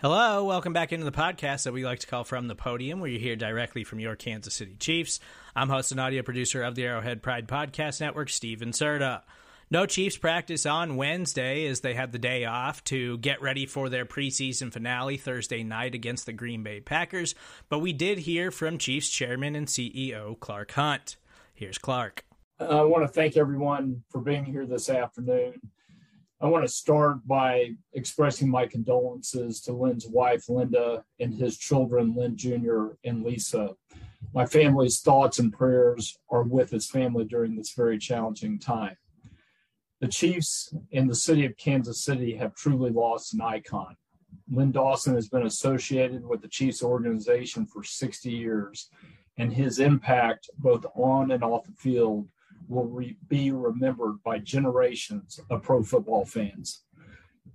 Hello, welcome back into the podcast that we like to call From the Podium, where you hear directly from your Kansas City Chiefs. I'm host and audio producer of the Arrowhead Pride Podcast Network, Steven Serta. No Chiefs practice on Wednesday as they had the day off to get ready for their preseason finale Thursday night against the Green Bay Packers, but we did hear from Chiefs chairman and CEO Clark Hunt. Here's Clark. I want to thank everyone for being here this afternoon. I want to start by expressing my condolences to Len's wife, Linda, and his children, Len Jr. and Lisa. My family's thoughts and prayers are with his family during this very challenging time. The Chiefs in the city of Kansas City have truly lost an icon. Len Dawson has been associated with the Chiefs organization for 60 years, and his impact, both on and off the field, will re- be remembered by generations of pro football fans.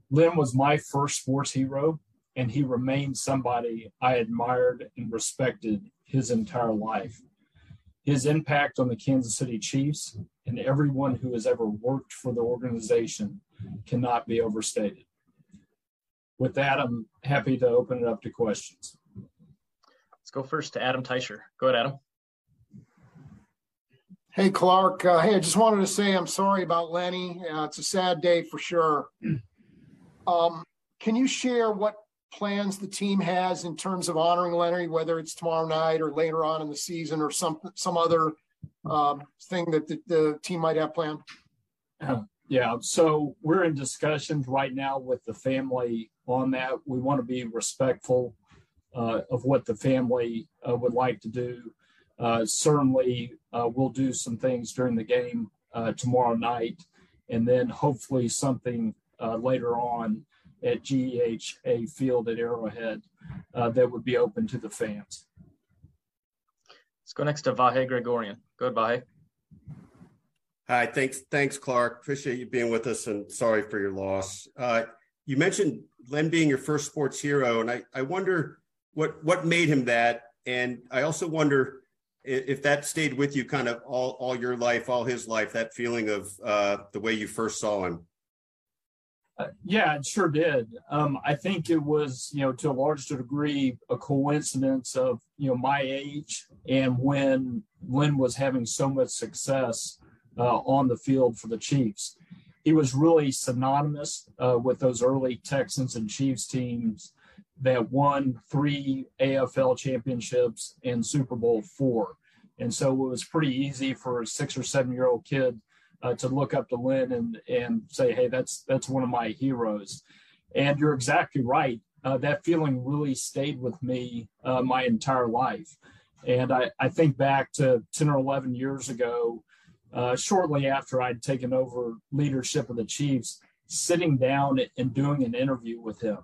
Len was my first sports hero, and he remained somebody I admired and respected his entire life. His impact on the Kansas City Chiefs and everyone who has ever worked for the organization cannot be overstated. With that, I'm happy to open it up to questions. Let's go first to Adam Teicher. Go ahead, Adam. Hey, Clark. Uh, hey, I just wanted to say I'm sorry about Lenny. Uh, it's a sad day for sure. Um, can you share what plans the team has in terms of honoring Lenny, whether it's tomorrow night or later on in the season or some some other um, thing that the, the, team might have planned? Yeah, so we're in discussions right now with the family on that. We want to be respectful uh, of what the family uh, would like to do. Uh, certainly, uh, we'll do some things during the game uh, tomorrow night, and then hopefully something uh, later on at GEHA Field at Arrowhead uh, that would be open to the fans. Let's go next to Vahe Gregorian. Go ahead, Vahe. Hi, thanks, thanks, Clark. Appreciate you being with us, and sorry for your loss. Uh, you mentioned Len being your first sports hero, and I, I wonder what what made him that, and I also wonder if that stayed with you kind of all, all your life, all his life, that feeling of uh, the way you first saw him. Uh, yeah, it sure did. Um, I think it was, you know, to a large degree, a coincidence of, you know, my age and when Len was having so much success uh, on the field for the Chiefs. He was really synonymous uh, with those early Texans and Chiefs teams that won three AFL championships and Super Bowl four. And so it was pretty easy for a six or seven year old kid uh, to look up to Len and, and say, hey, that's, that's one of my heroes. And you're exactly right. Uh, that feeling really stayed with me uh, my entire life. And I, I think back to 10 or 11 years ago, uh, shortly after I'd taken over leadership of the Chiefs, sitting down and doing an interview with him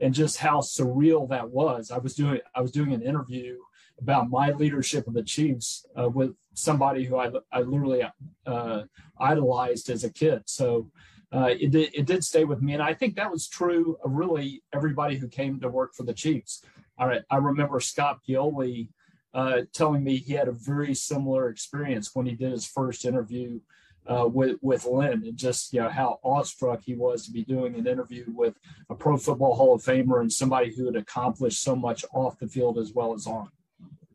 and just how surreal that was. I was doing I was doing an interview about my leadership of the Chiefs uh, with somebody who I, I literally uh, idolized as a kid. So uh, it, did, it did stay with me. And I think that was true of really everybody who came to work for the Chiefs. I, I remember Scott Pioli uh, telling me he had a very similar experience when he did his first interview uh, with with Len and just you know how awestruck he was to be doing an interview with a Pro Football Hall of Famer and somebody who had accomplished so much off the field as well as on.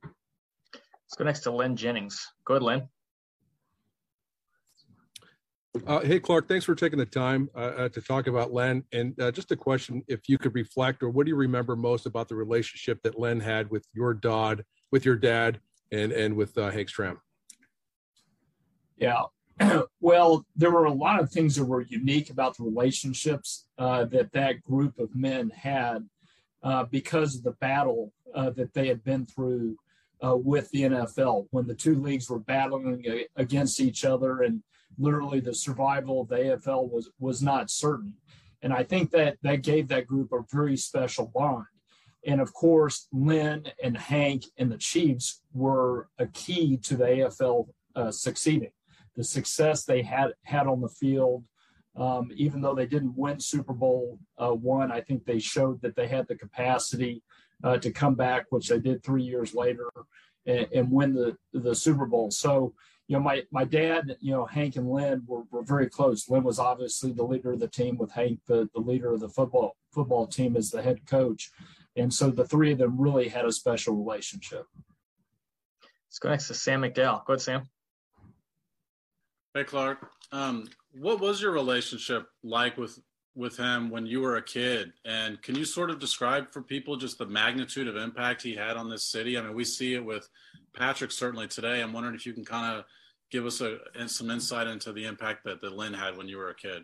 Let's go next to Len Jennings. Go ahead, Len. Uh, hey, Clark, thanks for taking the time uh, uh, to talk about Len. And uh, just a question if you could reflect, or what do you remember most about the relationship that Len had with your dad, with your dad, and, and with uh, Hank Stram? Yeah, well, there were a lot of things that were unique about the relationships uh, that that group of men had uh, because of the battle uh, that they had been through uh, with the NFL when the two leagues were battling against each other and literally the survival of the AFL was was not certain. And I think that that gave that group a very special bond. And of course, Len and Hank and the Chiefs were a key to the AFL uh, succeeding the success they had had on the field, um, even though they didn't win Super Bowl uh, one, I think they showed that they had the capacity uh, to come back, which they did three years later, and, and, win the the Super Bowl. So, you know, my my dad, you know, Hank and Len were, were very close. Len was obviously the leader of the team, with Hank the, the leader of the football football team as the head coach, and so the three of them really had a special relationship. Let's go next to Sam McDowell. Go ahead, Sam. Hey, Clark. Um, what was your relationship like with with him when you were a kid? And can you sort of describe for people just the magnitude of impact he had on this city? I mean, we see it with Patrick certainly today. I'm wondering if you can kind of give us a some insight into the impact that, that Len had when you were a kid.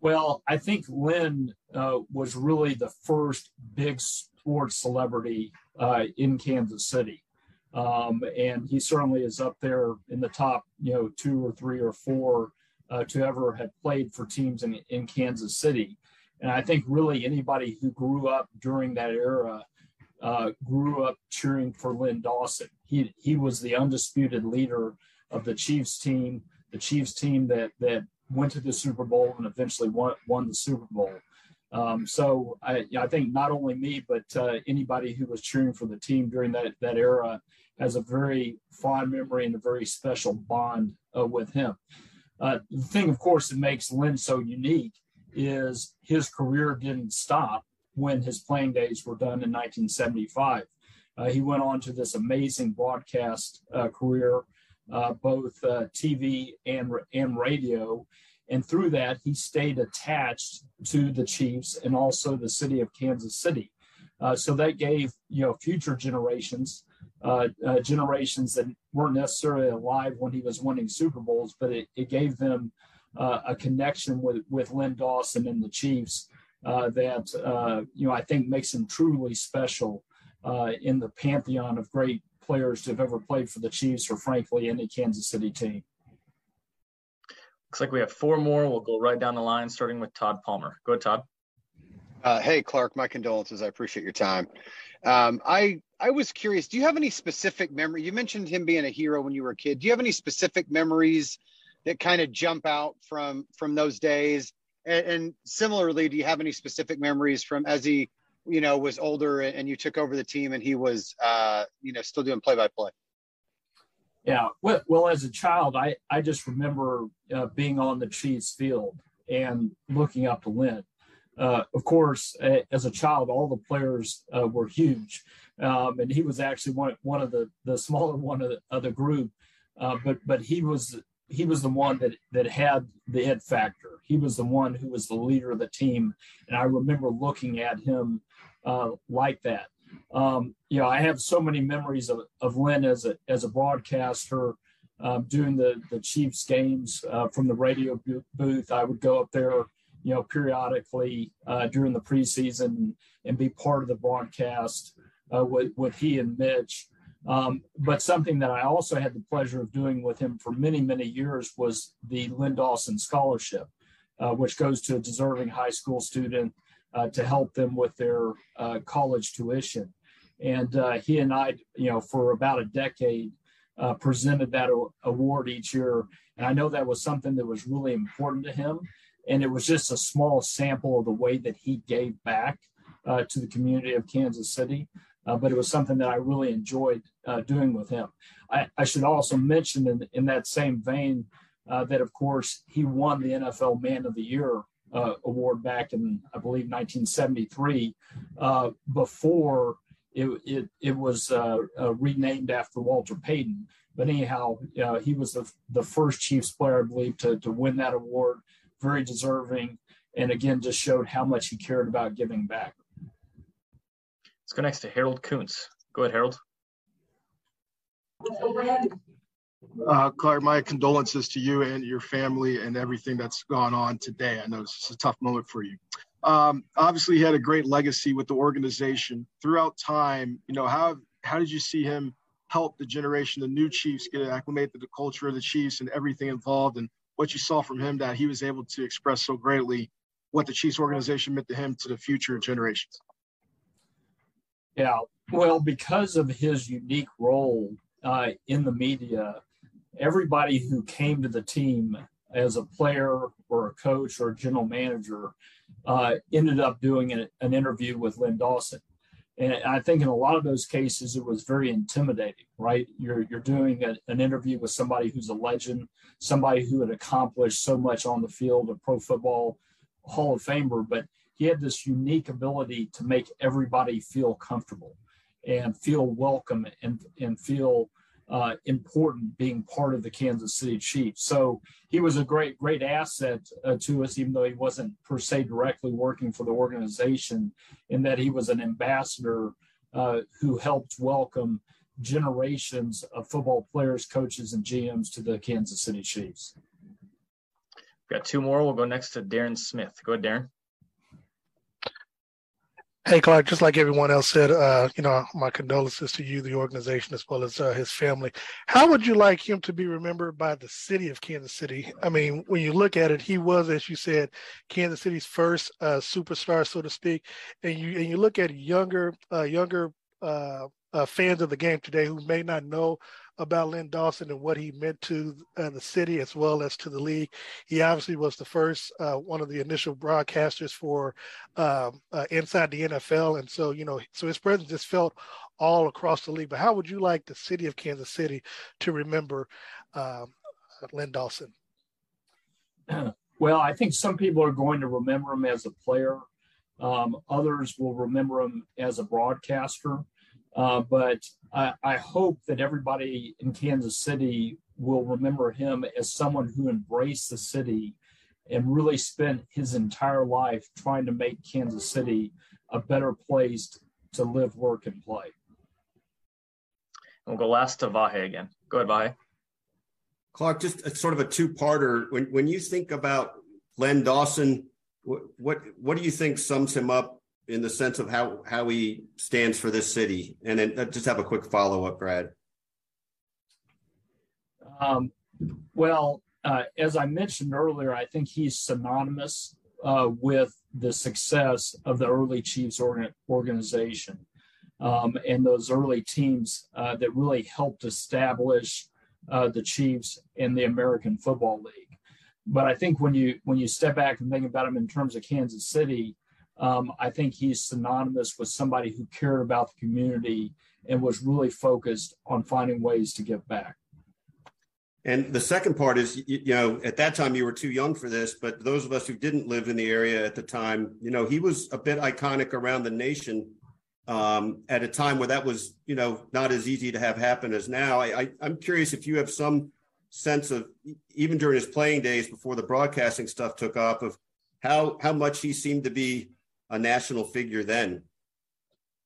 Well, I think Len uh, was really the first big sports celebrity uh, in Kansas City. Um, and he certainly is up there in the top, you know, two or three or four uh, to ever have played for teams in, in Kansas City. And I think really anybody who grew up during that era uh, grew up cheering for Len Dawson. He he was the undisputed leader of the Chiefs team, the Chiefs team that that went to the Super Bowl and eventually won won the Super Bowl. Um, so I, I think not only me, but uh, anybody who was cheering for the team during that that era has a very fond memory and a very special bond uh, with him. Uh, the thing, of course, that makes Len so unique is his career didn't stop when his playing days were done in 1975. Uh, he went on to this amazing broadcast uh, career, uh, both TV and, and radio. And through that, he stayed attached to the Chiefs and also the city of Kansas City. Uh, so that gave you know future generations, uh, generations that weren't necessarily alive when he was winning Super Bowls, but it, it gave them a connection with with Len Dawson and the Chiefs uh, that uh, you know I think makes him truly special uh, in the pantheon of great players to have ever played for the Chiefs or frankly any Kansas City team. Looks like we have four more. We'll go right down the line, starting with Todd Palmer. Go ahead, Todd. Uh, hey, Clark. My condolences. I appreciate your time. Um, I I was curious. Do you have any specific memory? You mentioned him being a hero when you were a kid. Do you have any specific memories that kind of jump out from from those days? And, and, similarly, do you have any specific memories from as he, you know, was older and you took over the team and he was, uh, you know, still doing play by play? Yeah. Well, well, as a child, I, I just remember uh, being on the Chiefs field and looking up to Len. Uh, of course, as a child, all the players uh, were huge, um, and he was actually one one of the the smaller one of the, of the group. Uh, but but he was he was the one that that had the it factor. He was the one who was the leader of the team, and I remember looking at him uh, like that. Um, you know, I have so many memories of, of Len as a as a broadcaster, um, doing the the Chiefs games uh, from the radio booth. I would go up there, you know, periodically uh, during the preseason and be part of the broadcast uh, with with he and Mitch. Um, but something that I also had the pleasure of doing with him for many, many years was the Len Dawson Scholarship, uh, which goes to a deserving high school student uh, to help them with their uh, college tuition. And uh, he and I, you know, for about a decade, uh, presented that award each year. And I know that was something that was really important to him. And it was just a small sample of the way that he gave back uh, to the community of Kansas City uh, but it was something that I really enjoyed doing with him. I, I, should also mention in, in that same vein that, of course, he won the NFL Man of the Year uh, award back in, I believe, 1973, uh, before it, it, it was uh, renamed after Walter Payton. But anyhow, he was the, the first Chiefs player, I believe, to, to win that award. Very deserving. And again, just showed how much he cared about giving back. Let's go next to Harold Kuntz. Go ahead, Harold. Uh, Clark, my condolences to you and your family and everything that's gone on today. I know is a tough moment for you. Um, obviously, he had a great legacy with the organization throughout time. You know, how how did you see him help the generation, the new Chiefs, get acclimated to the culture of the Chiefs and everything involved, and what you saw from him that he was able to express so greatly what the Chiefs organization meant to him to the future generations? Yeah, well, because of his unique role uh, in the media, everybody who came to the team as a player or a coach or a general manager uh, ended up doing an, an interview with Len Dawson. And I think in a lot of those cases, it was very intimidating, right? You're, you're doing a, an interview with somebody who's a legend, somebody who had accomplished so much on the field, a pro football Hall of Famer, but he had this unique ability to make everybody feel comfortable and feel welcome and, and feel uh, important being part of the Kansas City Chiefs. So he was a great, great asset uh, to us, even though he wasn't per se directly working for the organization, in that he was an ambassador uh, who helped welcome generations of football players, coaches, and GMs to the Kansas City Chiefs. We've got two more. We'll go next to Darren Smith. Go ahead, Darren. Hey, Clark, just like everyone else said, uh, you know, my condolences to you, the organization, as well as uh, his family. How would you like him to be remembered by the city of Kansas City? I mean, when you look at it, he was, as you said, Kansas City's first uh, superstar, so to speak. And you and you look at younger, uh, younger uh, uh, fans of the game today who may not know about Len Dawson and what he meant to uh, the city as well as to the league. He obviously was the first, uh, one of the initial broadcasters for um, uh, inside the NFL, and so you know, so his presence just felt all across the league. But how would you like the city of Kansas City to remember um, Len Dawson? Well, I think some people are going to remember him as a player. Um, others will remember him as a broadcaster. Uh, but I, I, hope that everybody in Kansas City will remember him as someone who embraced the city and really spent his entire life trying to make Kansas City a better place to live, work, and play. We'll go last to Vahe again. Go ahead, Vahe. Clark, just a, sort of a two-parter. When when you think about Len Dawson, what what what do you think sums him up in the sense of how how he stands for this city? And then uh, just have a quick follow up, Brad. Um, well, uh, as I mentioned earlier, I think he's synonymous uh, with the success of the early Chiefs organ- organization um, and those early teams uh, that really helped establish uh, the Chiefs in the American Football League. But I think when you when you step back and think about him in terms of Kansas City, um, I think he's synonymous with somebody who cared about the community and was really focused on finding ways to give back. And the second part is, you know, at that time you were too young for this, but those of us who didn't live in the area at the time, you know, he was a bit iconic around the nation um, at a time where that was, you know, not as easy to have happen as now. I, I, I'm curious if you have some sense of, even during his playing days before the broadcasting stuff took off, of how how much he seemed to be a national figure then.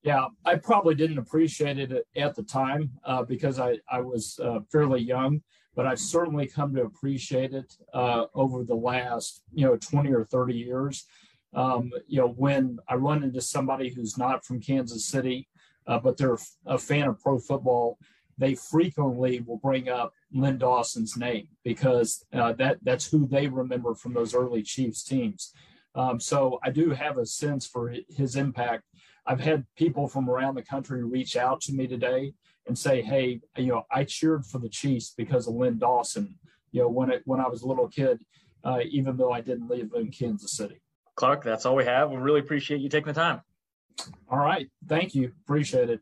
Yeah, I probably didn't appreciate it at the time uh, because I, I was uh, fairly young, but I've certainly come to appreciate it uh, over the last, you know, 20 or 30 years. Um, you know, when I run into somebody who's not from Kansas City, uh, but they're a fan of pro football, they frequently will bring up Len Dawson's name because uh, that that's who they remember from those early Chiefs teams. Um, so I do have a sense for his impact. I've had people from around the country reach out to me today and say, "Hey, you know, I cheered for the Chiefs because of Len Dawson. You know, when it when I was a little kid, uh, even though I didn't live in Kansas City." Clark, that's all we have. We really appreciate you taking the time. All right, thank you. Appreciate it.